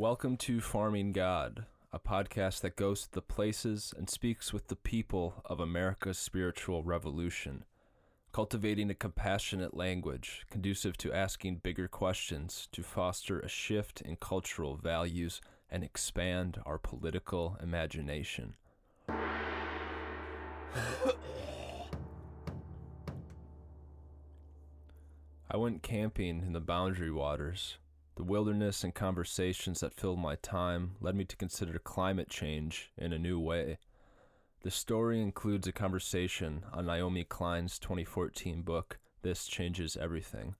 Welcome to Farming God, a podcast that goes to the places and speaks with the people of America's spiritual revolution, cultivating a compassionate language conducive to asking bigger questions to foster a shift in cultural values and expand our political imagination. I went camping in the boundary waters. The wilderness and conversations that filled my time led me to consider climate change in a new way. The story includes a conversation on Naomi Klein's 2014 book, This Changes Everything.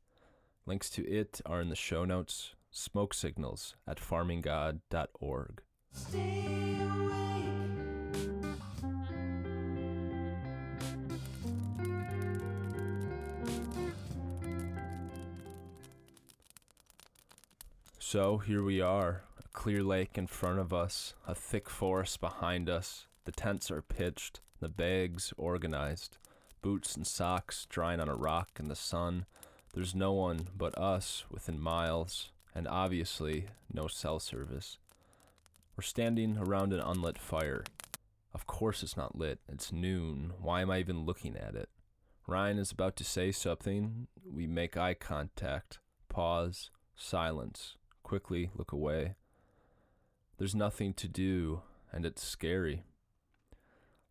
Links to it are in the show notes. Smoke signals at farminggod.org. Stay awake. So here we are, a clear lake in front of us, a thick forest behind us. The tents are pitched, the bags organized, boots and socks drying on a rock in the sun. There's no one but us within miles, and obviously no cell service. We're standing around an unlit fire. Of course it's not lit. It's noon. Why am I even looking at it? Ryan is about to say something. We make eye contact. Pause. Silence quickly look away. There's nothing to do, and it's scary.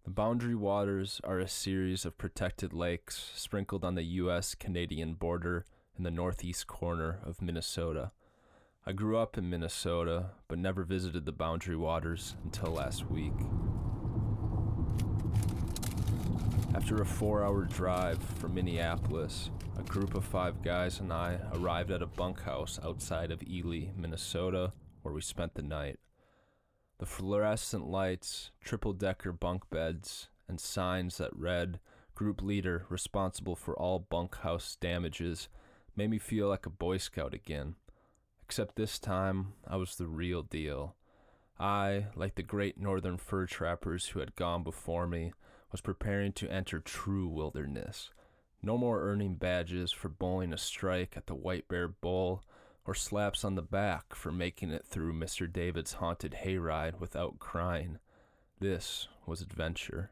The Boundary Waters are a series of protected lakes sprinkled on the US Canadian border in the northeast corner of Minnesota. I grew up in Minnesota, but never visited the Boundary Waters until last week. After a four hour drive from Minneapolis, a group of five guys and I arrived at a bunkhouse outside of Ely, Minnesota, where we spent the night. The fluorescent lights, triple decker bunk beds, and signs that read, Group leader responsible for all bunkhouse damages, made me feel like a Boy Scout again. Except this time, I was the real deal. I, like the great northern fur trappers who had gone before me, was preparing to enter true wilderness no more earning badges for bowling a strike at the White Bear Bowl or slaps on the back for making it through Mr. David's haunted hayride without crying. This was adventure.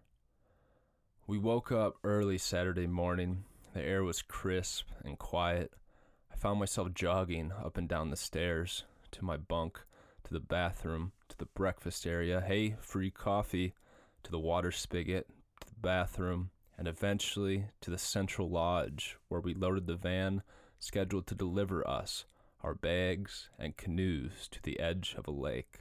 We woke up early Saturday morning. The air was crisp and quiet. I found myself jogging up and down the stairs to my bunk, to the bathroom, to the breakfast area. Hey, free coffee. To the water spigot, to the bathroom, and eventually to the central lodge where we loaded the van scheduled to deliver us, our bags, and canoes to the edge of a lake.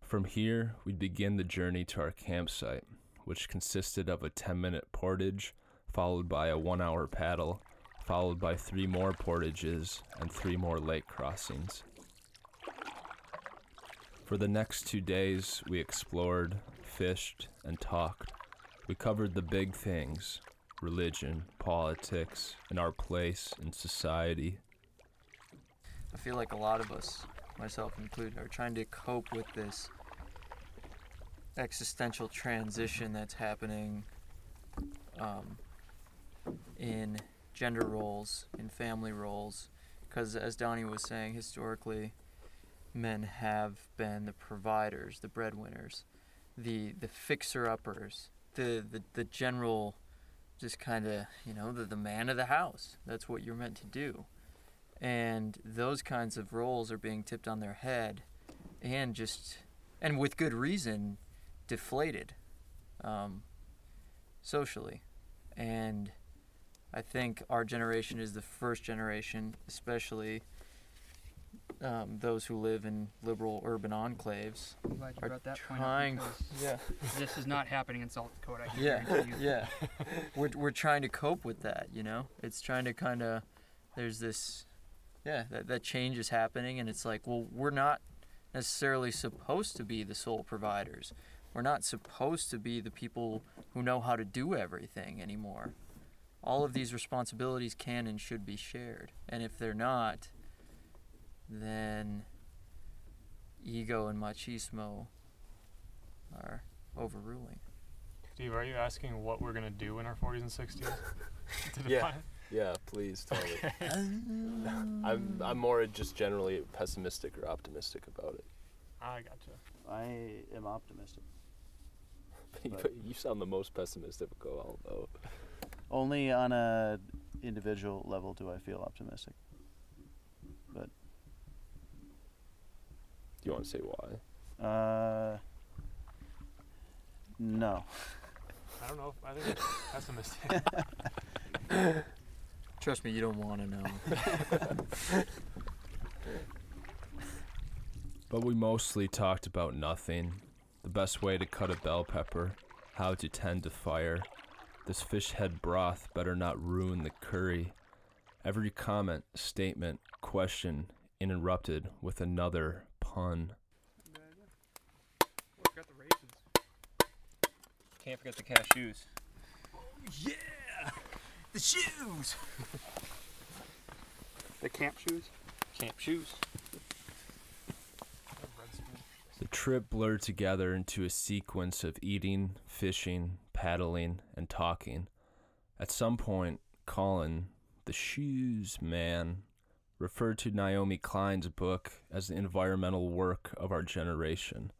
From here, we'd begin the journey to our campsite, which consisted of a 10 minute portage, followed by a one hour paddle, followed by three more portages and three more lake crossings. For the next two days, we explored, fished, and talked we covered the big things religion, politics, and our place in society. I feel like a lot of us, myself included, are trying to cope with this existential transition that's happening um, in gender roles, in family roles. Because, as Donnie was saying, historically, men have been the providers, the breadwinners, the, the fixer uppers, the the, the general just kind of you know the, the man of the house. That's what you're meant to do. And those kinds of roles are being tipped on their head and just and with good reason deflated um, socially. And i think our generation is the first generation especially um, those who live in liberal urban enclaves I'm glad you are brought that trying. point up because Yeah, this is not happening in South Dakota. I can yeah, you. yeah. We're we're trying to cope with that. You know, it's trying to kind of. There's this, yeah, that that change is happening, and it's like, well, we're not necessarily supposed to be the sole providers. We're not supposed to be the people who know how to do everything anymore. All of these responsibilities can and should be shared, and if they're not, then ego and machismo are overruling. Steve, are you asking what we're gonna do in our 40s and 60s? Yeah. Yeah, please tell me. I'm I'm more just generally pessimistic or optimistic about it. I gotcha. I am optimistic. you, But- you sound the most pessimistic of all, though. Only on a individual level do I feel optimistic. Do you want to say why? Uh, no. I don't know. If, I think it's pessimistic. Trust me, you don't want to know. But we mostly talked about nothing. The best way to cut a bell pepper, how to tend to fire. This fish head broth better not ruin the curry. Every comment, statement, question interrupted with another pun. Oh, got the raisins. Can't forget the cashews. Oh, yeah! The shoes. the camp shoes. Camp shoes. The trip blurred together into a sequence of eating, fishing, paddling, and talking. At some point, Colin, the shoes man, referred to Naomi Klein's book as the environmental work of our generation.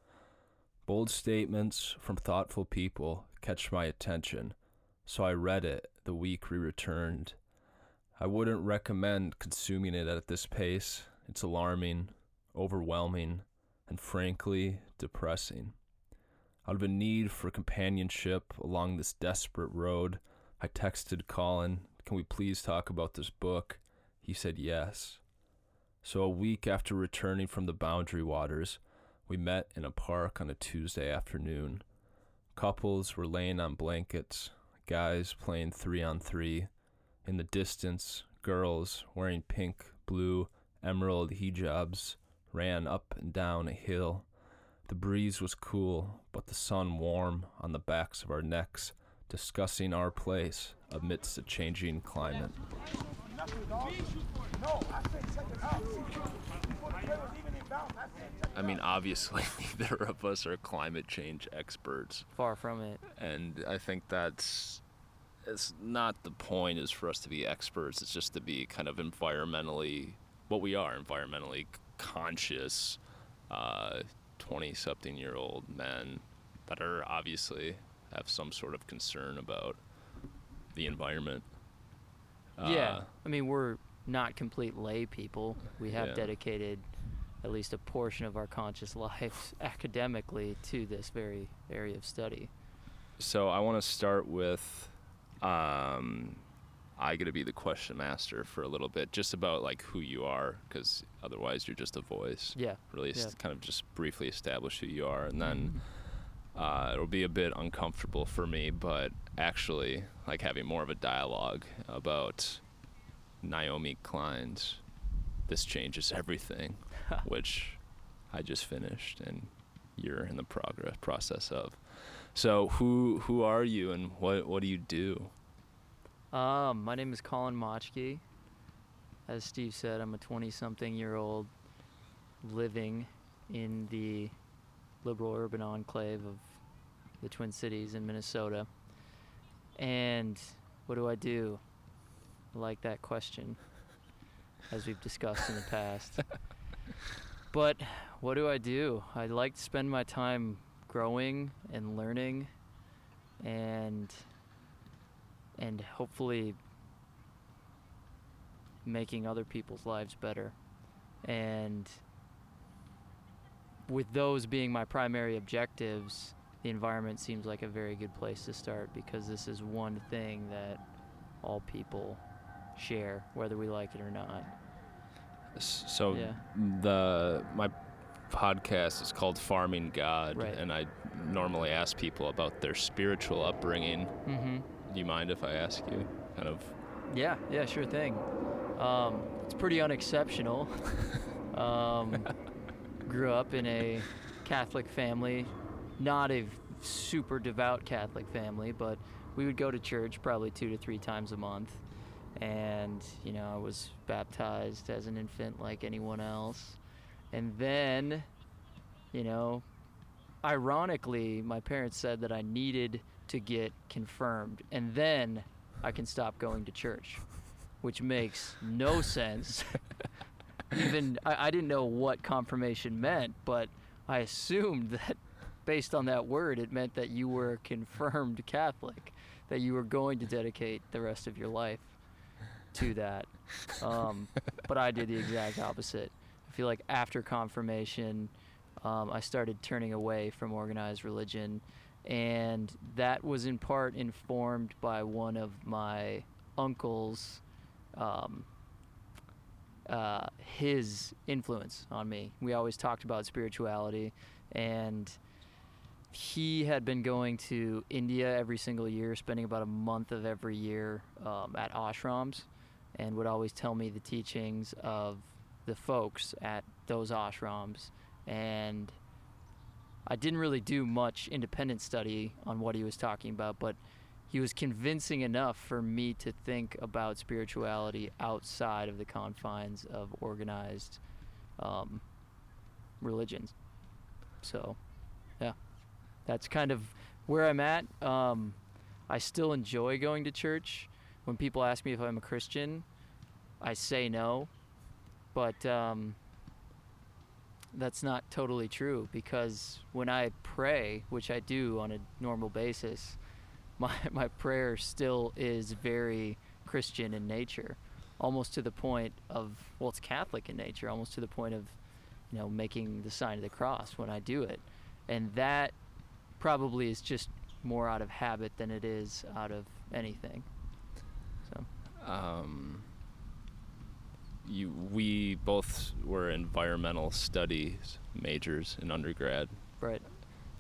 Bold statements from thoughtful people catch my attention, so I read it the week we returned. I wouldn't recommend consuming it at this pace. It's alarming, overwhelming, and frankly depressing. Out of a need for companionship along this desperate road, I texted Colin, Can we please talk about this book? He said yes. So, a week after returning from the Boundary Waters, we met in a park on a Tuesday afternoon. Couples were laying on blankets, guys playing three on three. In the distance, girls wearing pink, blue, emerald hijabs ran up and down a hill. The breeze was cool, but the sun warm on the backs of our necks, discussing our place amidst a changing climate. I mean, obviously, neither of us are climate change experts, Far from it. and I think that's it's not the point is for us to be experts. It's just to be kind of environmentally what we are environmentally conscious uh, 20 something year old men that are obviously have some sort of concern about the environment yeah, Uh, I mean we're not complete lay people. We have Yeah. dedicated at least a portion of our conscious lives academically to this very area of study. so i want to start with um, i get to be the question master for a little bit just about like who you are because otherwise you're just a voice Yeah. really Yeah. kind of just briefly establish who you are and then uh, it'll be a bit uncomfortable for me but actually like having more of a dialogue about naomi klein's this changes everything which i just finished and you're in the progress process of so who who are you and what what do you do Um, my name is Colin Motchke. As Steve said, I'm a 20-something year old living in the liberal urban enclave of the Twin Cities in Minnesota. And what do I do? I like that question, as we've discussed in the past. but what do I do? I like to spend my time growing and learning and and hopefully making other people's lives better. And with those being my primary objectives, the environment seems like a very good place to start because this is one thing that all people share, whether we like it or not. So Yeah. the my podcast is called farming god Right. and i normally ask people about their spiritual upbringing Mm-hmm. do you mind if i ask you kind of Yeah, yeah, sure thing. Um, it's pretty unexceptional. um, grew up in a Catholic family, not a super devout Catholic family, but we would go to church probably two to three times a month. And, you know, I was baptized as an infant like anyone else. And then, you know, ironically, my parents said that I needed to get confirmed. And then I can stop going to church. which makes no sense. Even I, I didn't know what confirmation meant, but I assumed that based on that word, it meant that you were a confirmed Catholic, that you were going to dedicate the rest of your life to that. Um, but I did the exact opposite. I feel like after confirmation, um, I started turning away from organized religion, and that was in part informed by one of my uncles. Um, uh, his influence on me. We always talked about spirituality, and he had been going to India every single year, spending about a month of every year um, at ashrams, and would always tell me the teachings of the folks at those ashrams. And I didn't really do much independent study on what he was talking about, but he was convincing enough for me to think about spirituality outside of the confines of organized um, religions. So, yeah, that's kind of where I'm at. Um, I still enjoy going to church. When people ask me if I'm a Christian, I say no, but um, that's not totally true because when I pray, which I do on a normal basis, my my prayer still is very Christian in nature, almost to the point of well, it's Catholic in nature, almost to the point of you know making the sign of the cross when I do it, and that probably is just more out of habit than it is out of anything. So Um, you, we both were environmental studies majors in undergrad. right.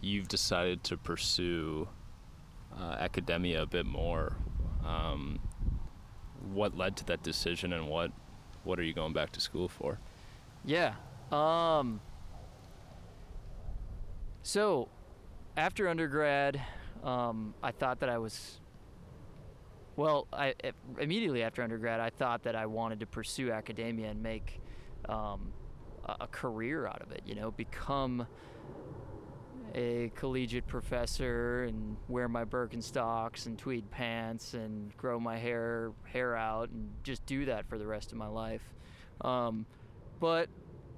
You've decided to pursue uh, academia a bit more. Um, what led to that decision, and what what are you going back to school for? Yeah. Um So, after undergrad, um, I thought that I was well, I immediately after undergrad, I thought that I wanted to pursue academia and make um, a career out of it, you know, become a collegiate professor and wear my Birkenstocks and tweed pants and grow my hair hair out and just do that for the rest of my life. Um, but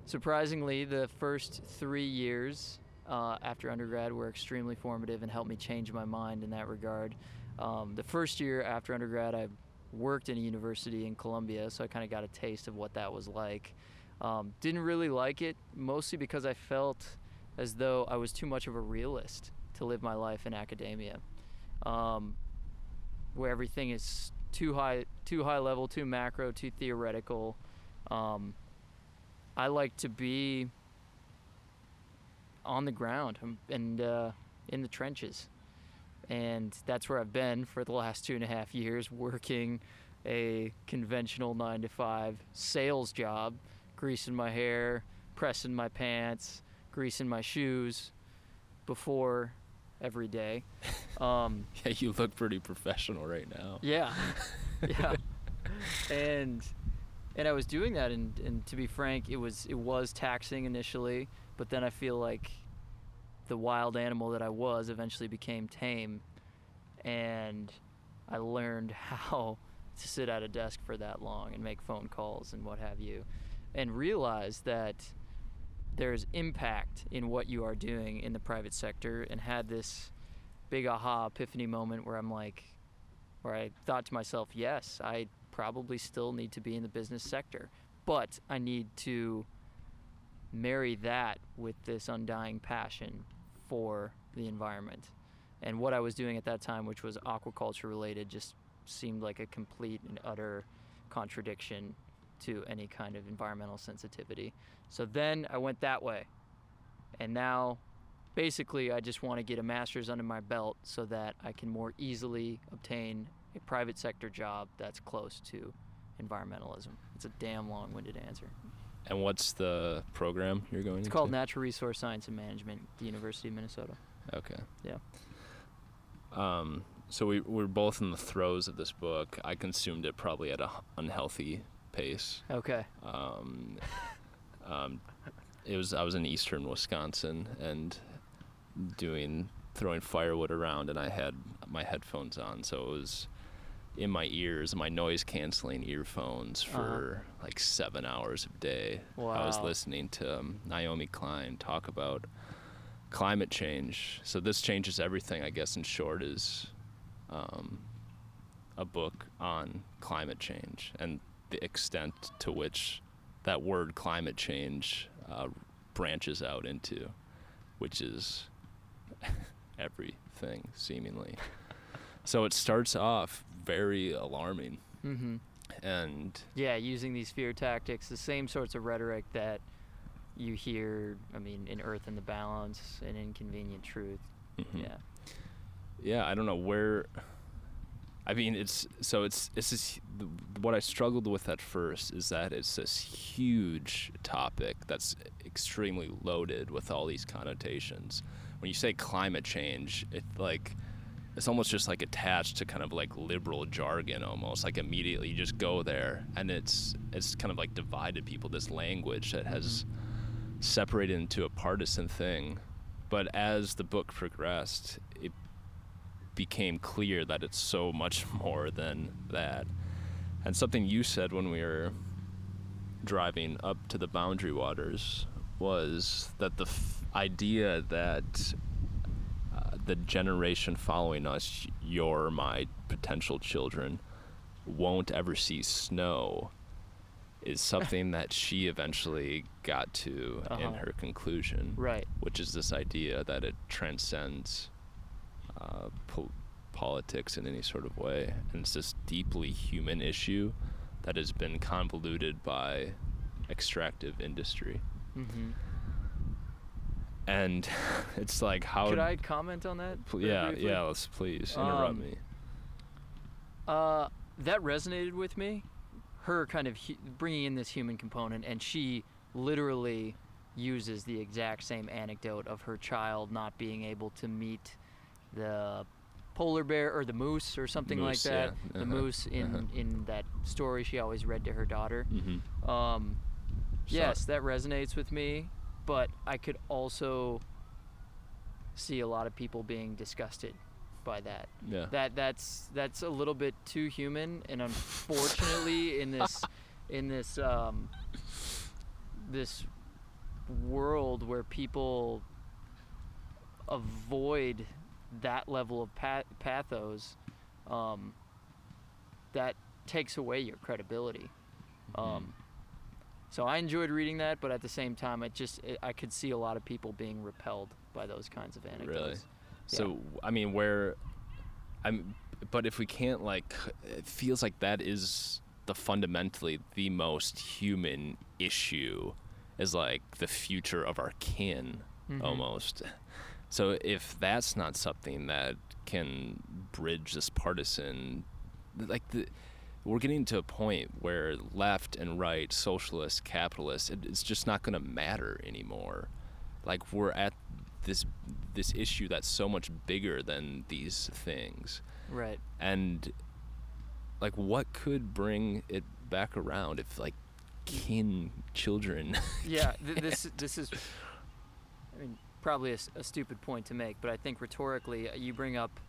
surprisingly, the first three years uh, after undergrad were extremely formative and helped me change my mind in that regard. Um, the first year after undergrad, I worked in a university in Columbia, so I kind of got a taste of what that was like. Um, didn't really like it, mostly because I felt as though I was too much of a realist to live my life in academia, um, where everything is too high, too high level, too macro, too theoretical. Um, I like to be on the ground um, and uh, in the trenches, and that's where I've been for the last two and a half years, working a conventional nine to five sales job, greasing my hair, pressing my pants, greasing my shoes before every day. Um, Yeah, you look pretty professional right now. yeah, yeah, and and I was doing that, and and to be frank, it was it was taxing initially, but then I feel like the wild animal that I was eventually became tame, and I learned how to sit at a desk for that long and make phone calls and what have you, and realize that there's impact in what you are doing in the private sector, and had this big aha epiphany moment where I'm like, where I thought to myself, yes, I probably still need to be in the business sector, but I need to marry that with this undying passion for the environment. And what I was doing at that time, which was aquaculture related, just seemed like a complete and utter contradiction to any kind of environmental sensitivity. So then I went that way. And now basically I just want to get a master's under my belt so that I can more easily obtain a private sector job that's close to environmentalism. It's a damn long-winded answer. And what's the program you're going to It's called Natural Resource Science and Management the University of Minnesota. Okay. Yeah. Um, so we we're both in the throes of this book. I consumed it probably at an unhealthy pace. Okay. Um, um, it was I was in eastern Wisconsin and doing throwing firewood around, and I had my headphones on, so it was in my ears, my noise canceling earphones Uh-huh. for like seven hours a day. Wow. I was listening to um, Naomi Klein talk about climate change. So this changes everything, I guess. In short, is um, a book on climate change and the extent to which that word climate change uh, branches out into, which is everything seemingly. so it starts off very alarming Mm-hmm. and Yeah, using these fear tactics, the same sorts of rhetoric that you hear. I mean, in Earth in the Balance and Inconvenient Truth. mhm. Yeah. yeah i don't know where i mean it's so it's it's this what i struggled with at first is that it's this huge topic that's extremely loaded with all these connotations. When you say climate change it like it's almost just like attached to kind of like liberal jargon almost like immediately you just go there and it's it's kind of like divided people this language that has separated into a partisan thing. But as the book progressed it became clear that it's so much more than that and something you said when we were driving up to the boundary waters was that the f- idea that uh, the generation following us, your my potential children, won't ever see snow is something that she eventually got to in Uh-huh. her conclusion, Right. which is this idea that it transcends uh, po- politics in any sort of way. And it's this deeply human issue that has been convoluted by extractive industry. Mm-hmm. And it's like, how. Could I comment on that? pl- yeah, briefly? yeah, let's please interrupt Um, me. Uh, that resonated with me. Her kind of hu- bringing in this human component, and she literally uses the exact same anecdote of her child not being able to meet the polar bear or the moose or something Moose, like that. yeah. The Uh-huh, moose in uh-huh. in that story she always read to her daughter. Mm-hmm. Um, yes, that resonates with me, but I could also see a lot of people being disgusted by that. Yeah. That that's that's a little bit too human, and unfortunately, in this in this um, this world where people avoid that level of pa- pathos, um, that takes away your credibility. Um, so I enjoyed reading that, but at the same time, I just it, I could see a lot of people being repelled by those kinds of anecdotes. Really? Yeah. So I mean, where I'm, but if we can't like, it feels like that is the fundamentally the most human issue, is like the future of our kin, Mhm. almost. So if that's not something that can bridge this partisan, like the. We're getting to a point where left and right, socialist, capitalist, it, it's just not going to matter anymore. Like we're at this this issue that's so much bigger than these things Right. and like what could bring it back around if like kin children Yeah. Th- this this is, I mean, probably a stupid point to make, but I think rhetorically uh, you bring up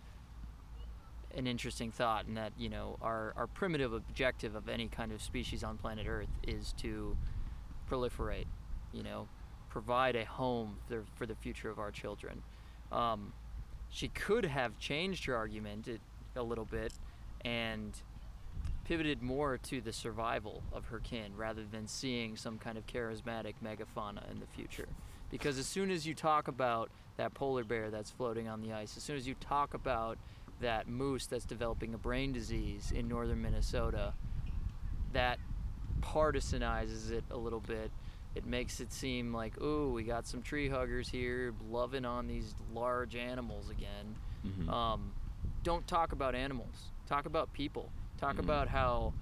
an interesting thought in that you know our our primitive objective of any kind of species on planet Earth is to proliferate, you know, provide a home for, for the future of our children. Um, she could have changed her argument a little bit and pivoted more to the survival of her kin rather than seeing some kind of charismatic megafauna in the future. Because as soon as you talk about that polar bear that's floating on the ice, as soon as you talk about that moose that's developing a brain disease in northern Minnesota, that partisanizes it a little bit. It makes it seem like, ooh, we got some tree huggers here loving on these large animals again. Mhm. Um, don't talk about animals. Talk about people. Talk Mhm. about how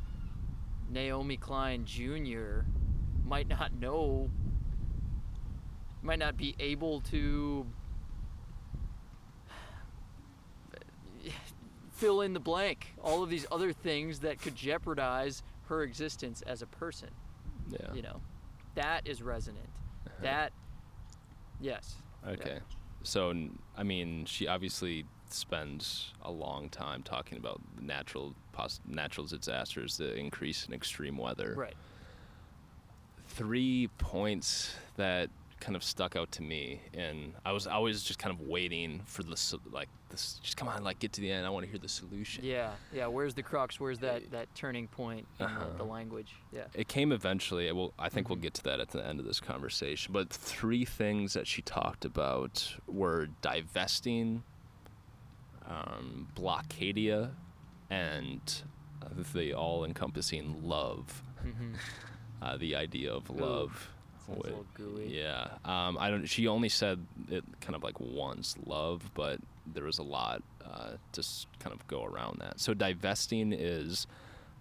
Naomi Klein Jr. might not know, might not be able to fill in the blank. All of these other things that could jeopardize her existence as a person. yeah You know, that is resonant. Uh-huh. That, yes. okay so i mean she obviously spends a long time talking about natural pos- natural disasters, the increase in extreme weather. Right. Three points that kind of stuck out to me, and I was always just kind of waiting for the like this. Just come on, like get to the end. I want to hear the solution. Yeah. Yeah. Where's the crux? Where's that that turning point in the, the Uh-huh. language? Yeah. It came eventually. Well, I think we'll Mhm. get to that at the end of this conversation. But three things that she talked about were divesting, um, blockadia, and uh, the all-encompassing love. Mm-hmm. Uh, the idea of love. Sounds a little gooey. Yeah. Um, I don't. She only said it kind of like once, love, but there was a lot uh, to kind of go around that. So divesting is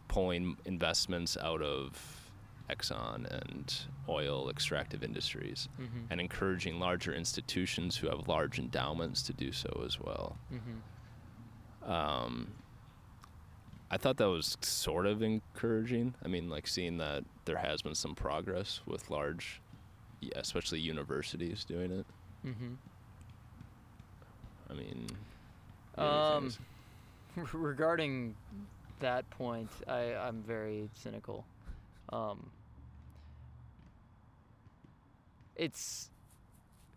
pulling investments out of Exxon and oil extractive industries, Mm-hmm. and encouraging larger institutions who have large endowments to do so as well. Mm-hmm. Um, I thought that was sort of encouraging. I mean, like seeing that there has been some progress with large, especially universities doing it. Mm-hmm. I mean, what do you Um, regarding that point, I, I'm very cynical. Um, it's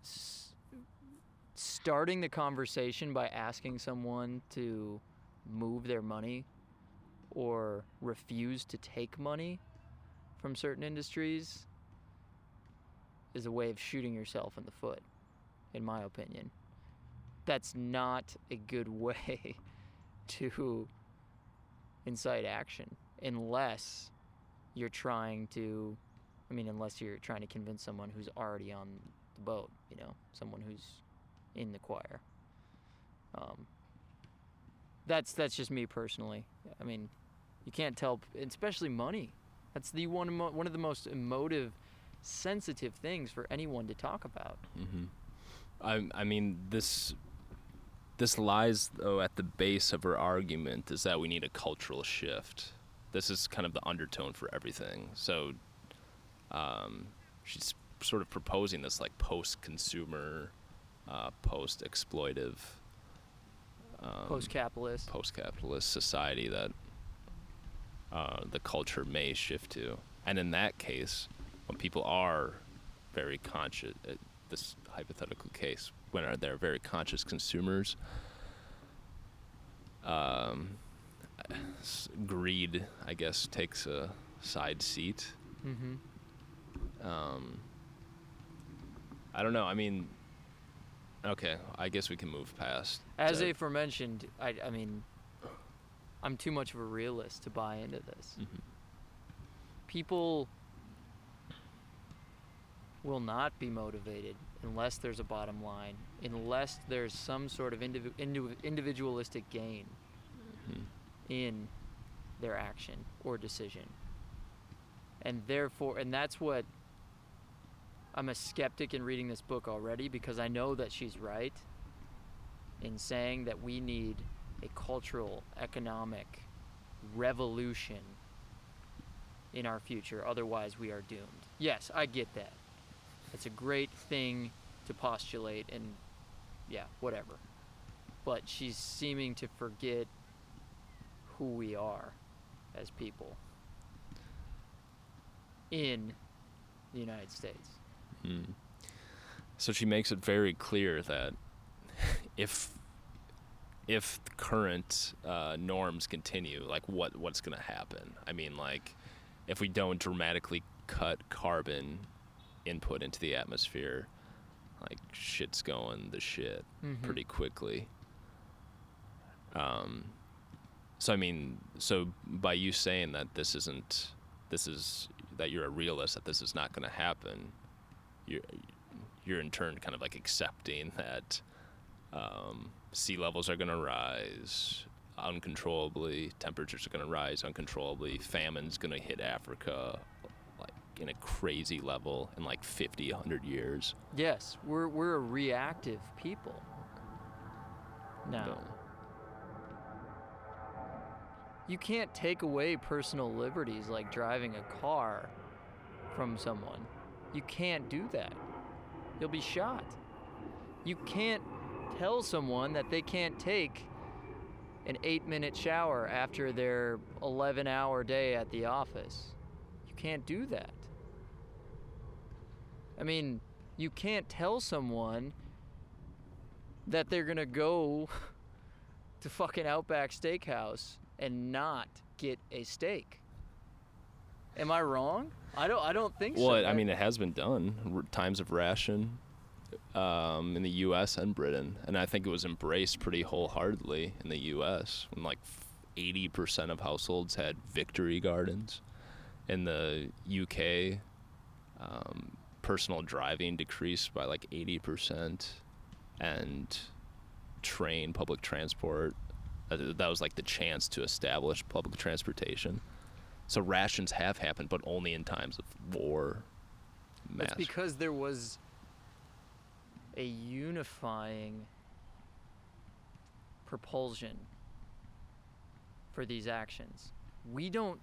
s- starting the conversation by asking someone to move their money or refuse to take money from certain industries is a way of shooting yourself in the foot, in my opinion. That's not a good way to incite action unless you're trying to I mean unless you're trying to convince someone who's already on the boat, you know, someone who's in the choir. Um, that's that's just me personally. I mean, you can't tell, especially money. That's the one one of the most emotive, sensitive things for anyone to talk about. hmm I, I mean, this this lies though at the base of her argument is that we need a cultural shift. This is kind of the undertone for everything. So, um, she's sort of proposing this like post-consumer, uh, post-exploitive, um, Post-capitalist. post-capitalist society that uh, the culture may shift to. And in that case, when people are very conscious, uh, this hypothetical case, when are they're very conscious consumers, um, greed, I guess, takes a side seat. mm-hmm. Um, I don't know. I mean, okay, I guess we can move past. As that. aforementioned, I, I mean, I'm too much of a realist to buy into this. Mhm. People will not be motivated unless there's a bottom line, unless there's some sort of indiv- indiv- individualistic gain Mhm. in their action or decision. And therefore, and that's what I'm a skeptic in reading this book already because I know that she's right in saying that we need a cultural, economic revolution in our future. Otherwise, we are doomed. Yes, I get that. It's a great thing to postulate, and yeah, whatever. But she's seeming to forget who we are as people in the United States. Mm. So she makes it very clear that if if the current uh, norms continue, like what what's going to happen? I mean, like if we don't dramatically cut carbon input into the atmosphere, like shit's going the shit Mhm. pretty quickly. Um, so I mean, so by you saying that this isn't, this is that you're a realist, that this is not going to happen, you're you're in turn kind of like accepting that um, sea levels are going to rise uncontrollably, temperatures are going to rise uncontrollably, famine's going to hit Africa like in a crazy level in like 50, 100 years. Yes, we're we're a reactive people. Now, No. you can't take away personal liberties like driving a car from someone. You can't do that. You'll be shot. You can't tell someone that they can't take an eight minute shower after their 11 hour day at the office. You can't do that. I mean, you can't tell someone that they're gonna go to fucking Outback Steakhouse and not get a steak. Am I wrong? I don't. I don't think so. Well, I mean, it has been done. Times of ration um, in the U.S. and Britain, and I think it was embraced pretty wholeheartedly in the U.S. when like 80% of households had victory gardens. In the U.K., um, personal driving decreased by like 80%, and train public transport. Uh, that was like the chance to establish public transportation. So rations have happened, but only in times of war. Mass. That's because there was a unifying propulsion for these actions. We don't.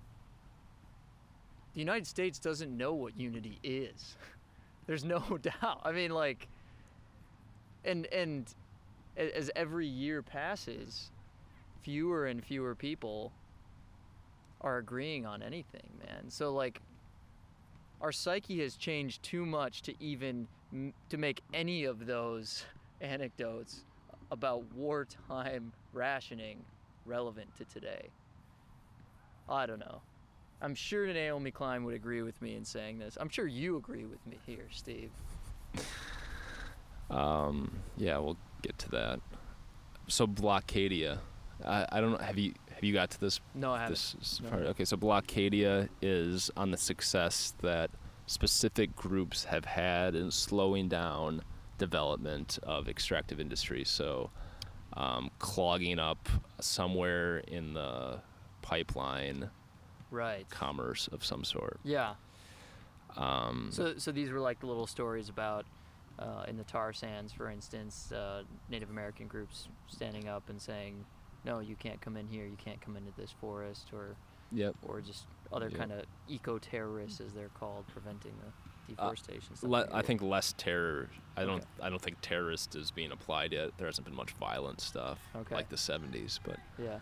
The United States doesn't know what unity is. There's no doubt. I mean, like, and and as every year passes, fewer and fewer people are agreeing on anything, man. So like our psyche has changed too much to even to make any of those anecdotes about wartime rationing relevant to today. I don't know. I'm sure Naomi Klein would agree with me in saying this. I'm sure you agree with me here, Steve. Um, yeah, we'll get to that. So Blockadia, I, I don't know. Have you have you got to this No, I haven't. this No. part? Okay, so Blockadia is on the success that specific groups have had in slowing down development of extractive industries. So um, clogging up somewhere in the pipeline Right. commerce of some sort. Yeah. Um, So, so these were like little stories about uh, in the tar sands, for instance, uh, Native American groups standing up and saying, "No, you can't come in here. You can't come into this forest," or yep. or just other Yeah. kind of eco terrorists, as they're called, preventing the Uh, deforestation. stuff Le- I think less terror. I don't. Okay. I don't think terrorist is being applied yet. There hasn't been much violent stuff Okay. like the '70s, but Yeah.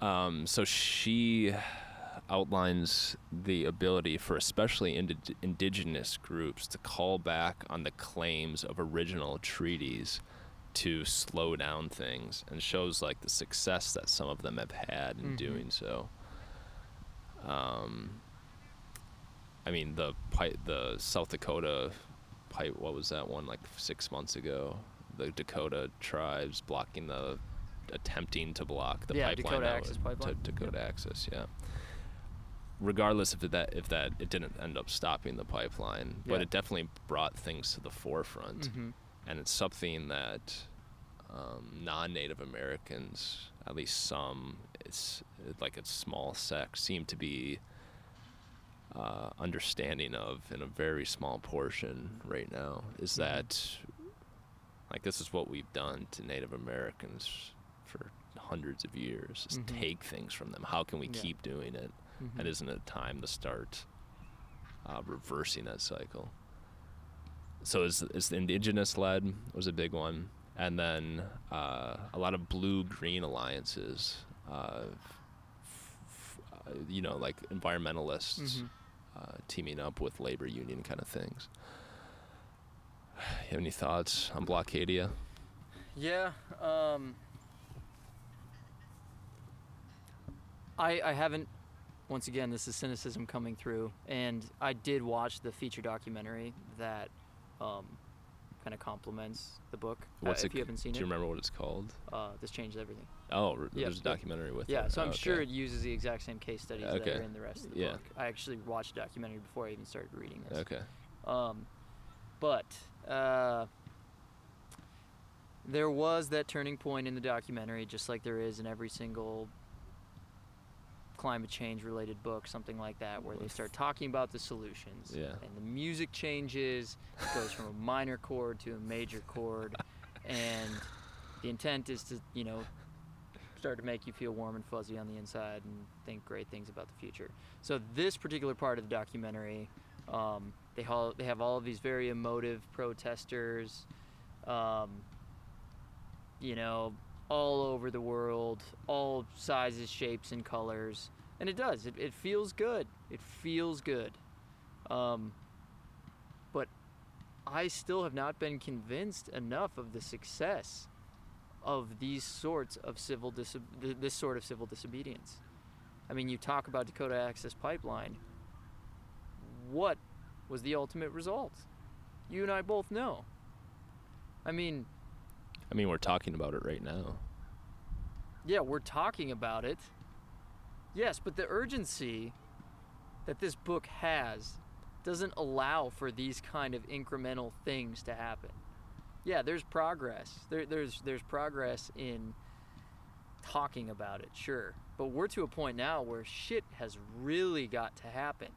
um, so she outlines the ability for especially indi- indigenous groups to call back on the claims of original treaties to slow down things and shows like the success that some of them have had in Mhm. doing so. Um, I mean the pi- the South Dakota pipe. What was that one like six months ago? The Dakota tribes blocking the, attempting to block the Yeah, pipeline. Dakota Access Pipeline. To Dakota Access, yeah. Regardless if that if that it didn't end up stopping the pipeline, but it definitely brought things to the forefront, hmm and it's something that um, non-Native Americans, at least some, it's like a small sect, seem to be uh, understanding of in a very small portion right now. Is Mhm. that like this is what we've done to Native Americans for hundreds of years? Is Mhm. take things from them. How can we Yeah. keep doing it? hmm And isn't it time to start uh, reversing that cycle? So it's, is the indigenous led was a big one, and then uh, a lot of blue green alliances. Uh, f- f- uh, you know, like environmentalists hmm uh, teaming up with labor union kind of things. You have any thoughts on Blockadia? Yeah. Um, I I haven't. Once again, this is cynicism coming through, and I did watch the feature documentary that um, kind of complements the book. Uh, What's if it? you haven't seen do you it, remember what it's called? uh, this changed everything. Oh, r- Yeah, there's a documentary with Yeah, it. Yeah, so I'm Okay. sure it uses the exact same case studies that are in the rest of the Yeah. book. I actually watched the documentary before I even started reading this. Okay. Um, but uh, there was that turning point in the documentary, just like there is in every single climate change related book, something like that, where they start talking about the solutions. Yeah. And the music changes, it goes from a minor chord to a major chord, and the intent is to, you know, start to make you feel warm and fuzzy on the inside and think great things about the future. So this particular part of the documentary, um, they all they have all of these very emotive protesters, um, you know, all over the world, all sizes, shapes, and colors. And it does. It, it feels good. It feels good. Um, but I still have not been convinced enough of the success of these sorts of civil dis- this sort of civil disobedience. I mean, you talk about Dakota Access Pipeline. What was the ultimate result? You and I both know. I mean, I mean, we're talking about it right now. yeah, we're talking about it. Yes, but the urgency that this book has doesn't allow for these kind of incremental things to happen. Yeah, there's progress. There, there's there's progress in talking about it, sure. But we're to a point now where shit has really got to happen.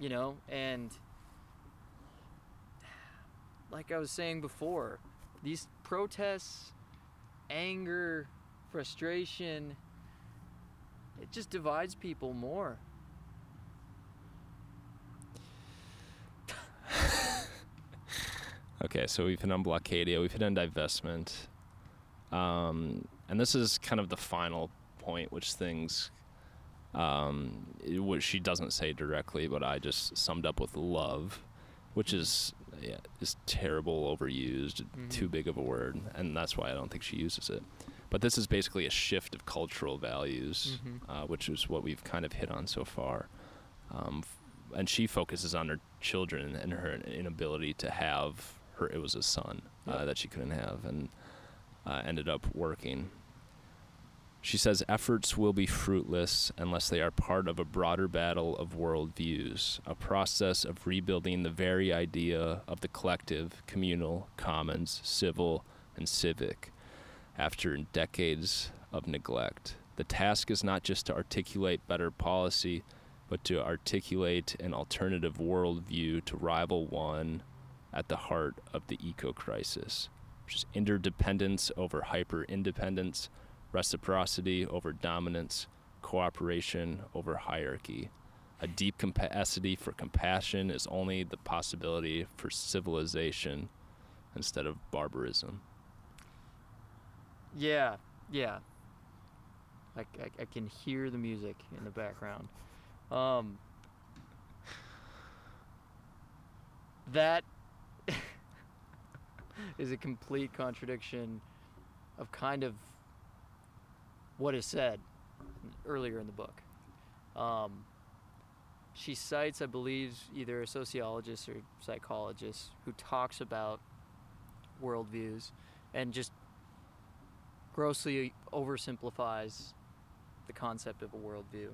You know, and like I was saying before, these protests, anger, frustration, it just divides people more. Okay, so we've hit on Blockadia, we've hit on divestment. Um, and this is kind of the final point, which things, um, which she doesn't say directly, but I just summed up with love, which is yeah, is terrible, overused, too Mhm. big of a word, and that's why I don't think she uses it. But this is basically a shift of cultural values, Mhm. uh, which is what we've kind of hit on so far. Um, f- and she focuses on her children and her inability to have her. It was a son uh, that she couldn't have, and uh, ended up working. She says efforts will be fruitless unless they are part of a broader battle of worldviews, a process of rebuilding the very idea of the collective, communal, commons, civil, and civic after decades of neglect. The task is not just to articulate better policy, but to articulate an alternative worldview to rival one at the heart of the eco crisis, which is interdependence over hyper independence, reciprocity over dominance, cooperation over hierarchy. A deep capacity for compassion is only the possibility for civilization instead of barbarism. Yeah, yeah. I, I, I can hear the music in the background. Um, that is a complete contradiction of kind of what is said earlier in the book. Um, she cites, I believe, either a sociologist or psychologist who talks about worldviews and just grossly oversimplifies the concept of a worldview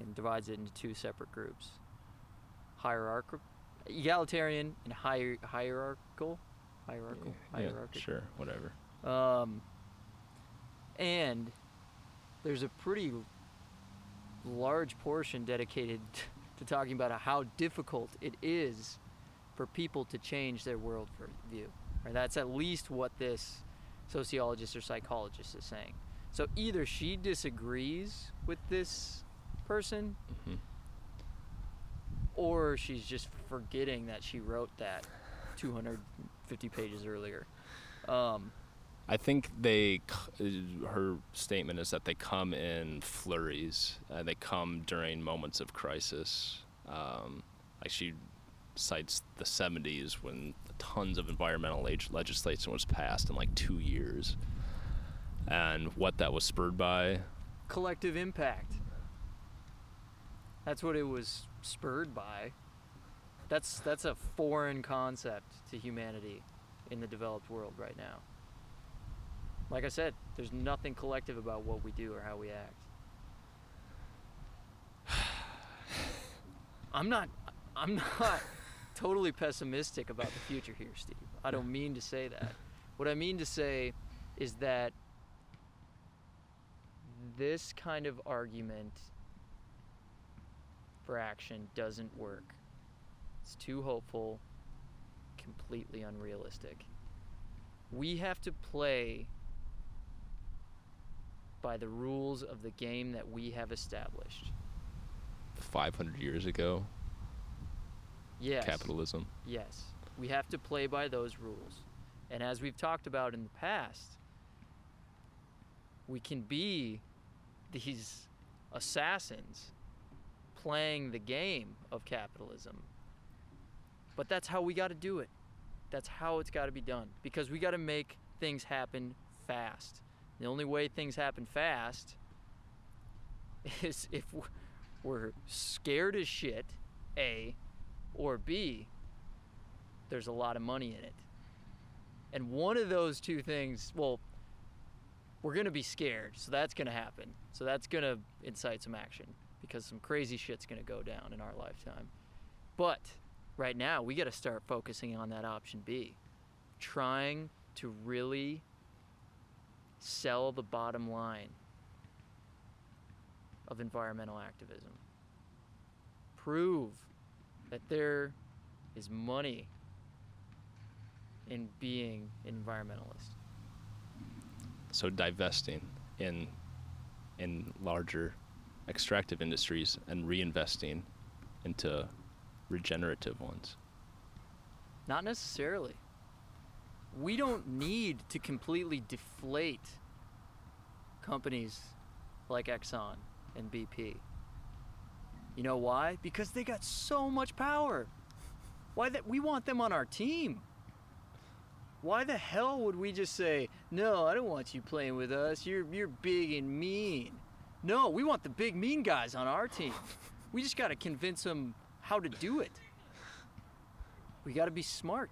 and divides it into two separate groups hierarchical egalitarian and hier- hierarchical hierarchical Yeah, hierarchical sure, whatever. um, and there's a pretty large portion dedicated to talking about how difficult it is for people to change their worldview. Right? That's at least what this sociologist or psychologist is saying. So either she disagrees with this person, hmm or she's just forgetting that she wrote that 250 pages earlier. Um, I think they, uh, her statement is that they come in flurries. Uh, they come during moments of crisis. Um, like she cites the 70s when tons of environmental leg- legislation was passed in like two years. And what that was spurred by. collective impact. That's what it was spurred by. That's that's a foreign concept to humanity in the developed world right now. Like I said, there's nothing collective about what we do or how we act. I'm not I'm not totally pessimistic about the future here, Steve. I don't mean to say that. What I mean to say is that this kind of argument for action doesn't work. It's too hopeful, completely unrealistic. We have to play by the rules of the game that we have established. 500 years ago, Yes. capitalism. Yes. We have to play by those rules. And as we've talked about in the past, we can be these assassins playing the game of capitalism. But that's how we got to do it. That's how it's got to be done because we got to make things happen fast. The only way things happen fast is if we're scared as shit, A, or B, there's a lot of money in it. And one of those two things, well, we're going to be scared, so that's going to happen. So that's going to incite some action because some crazy shit's going to go down in our lifetime. But right now, we got to start focusing on that option B, trying to really sell the bottom line of environmental activism. Prove that there is money in being an environmentalist. So divesting in in larger extractive industries and reinvesting into regenerative ones. Not necessarily. We don't need to completely deflate companies like Exxon and BP. You know why? Because they got so much power. Why that we want them on our team. Why the hell would we just say, "No, I don't want you playing with us. You're you're big and mean." No, we want the big mean guys on our team. We just got to convince them how to do it. We got to be smart.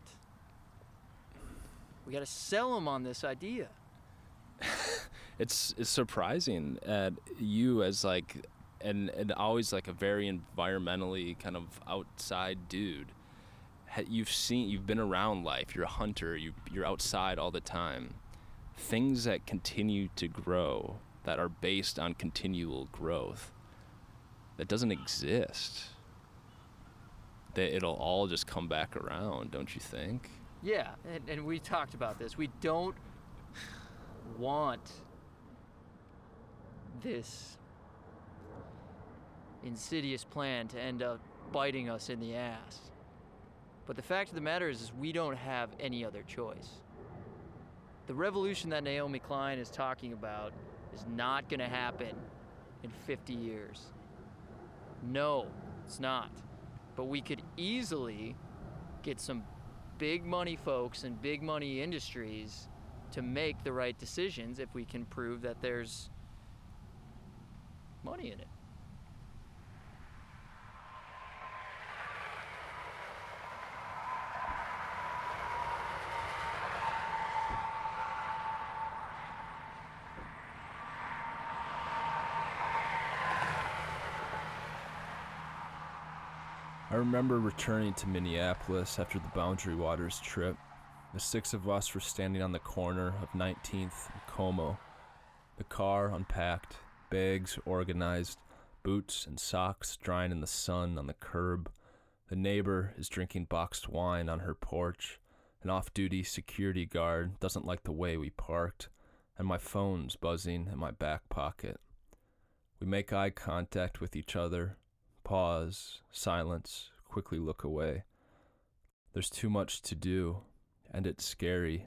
We got to sell them on this idea. It's it's surprising at you as like and and always like a very environmentally kind of outside dude. You've seen you've been around life. You're a hunter. You you're outside all the time. Things that continue to grow that are based on continual growth that doesn't exist. That it'll all just come back around, don't you think? Yeah, and, and we talked about this. We don't want this insidious plan to end up biting us in the ass. But the fact of the matter is, is we don't have any other choice. The revolution that Naomi Klein is talking about is not going to happen in 50 years. No, it's not. But we could easily get some big money folks and big money industries to make the right decisions if we can prove that there's money in it. Remember returning to Minneapolis after the Boundary Waters trip. The six of us were standing on the corner of 19th and Como. The car unpacked, bags organized, boots and socks drying in the sun on the curb. The neighbor is drinking boxed wine on her porch. An off duty security guard doesn't like the way we parked, and my phone's buzzing in my back pocket. We make eye contact with each other, pause, silence, quickly look away. There's too much to do, and it's scary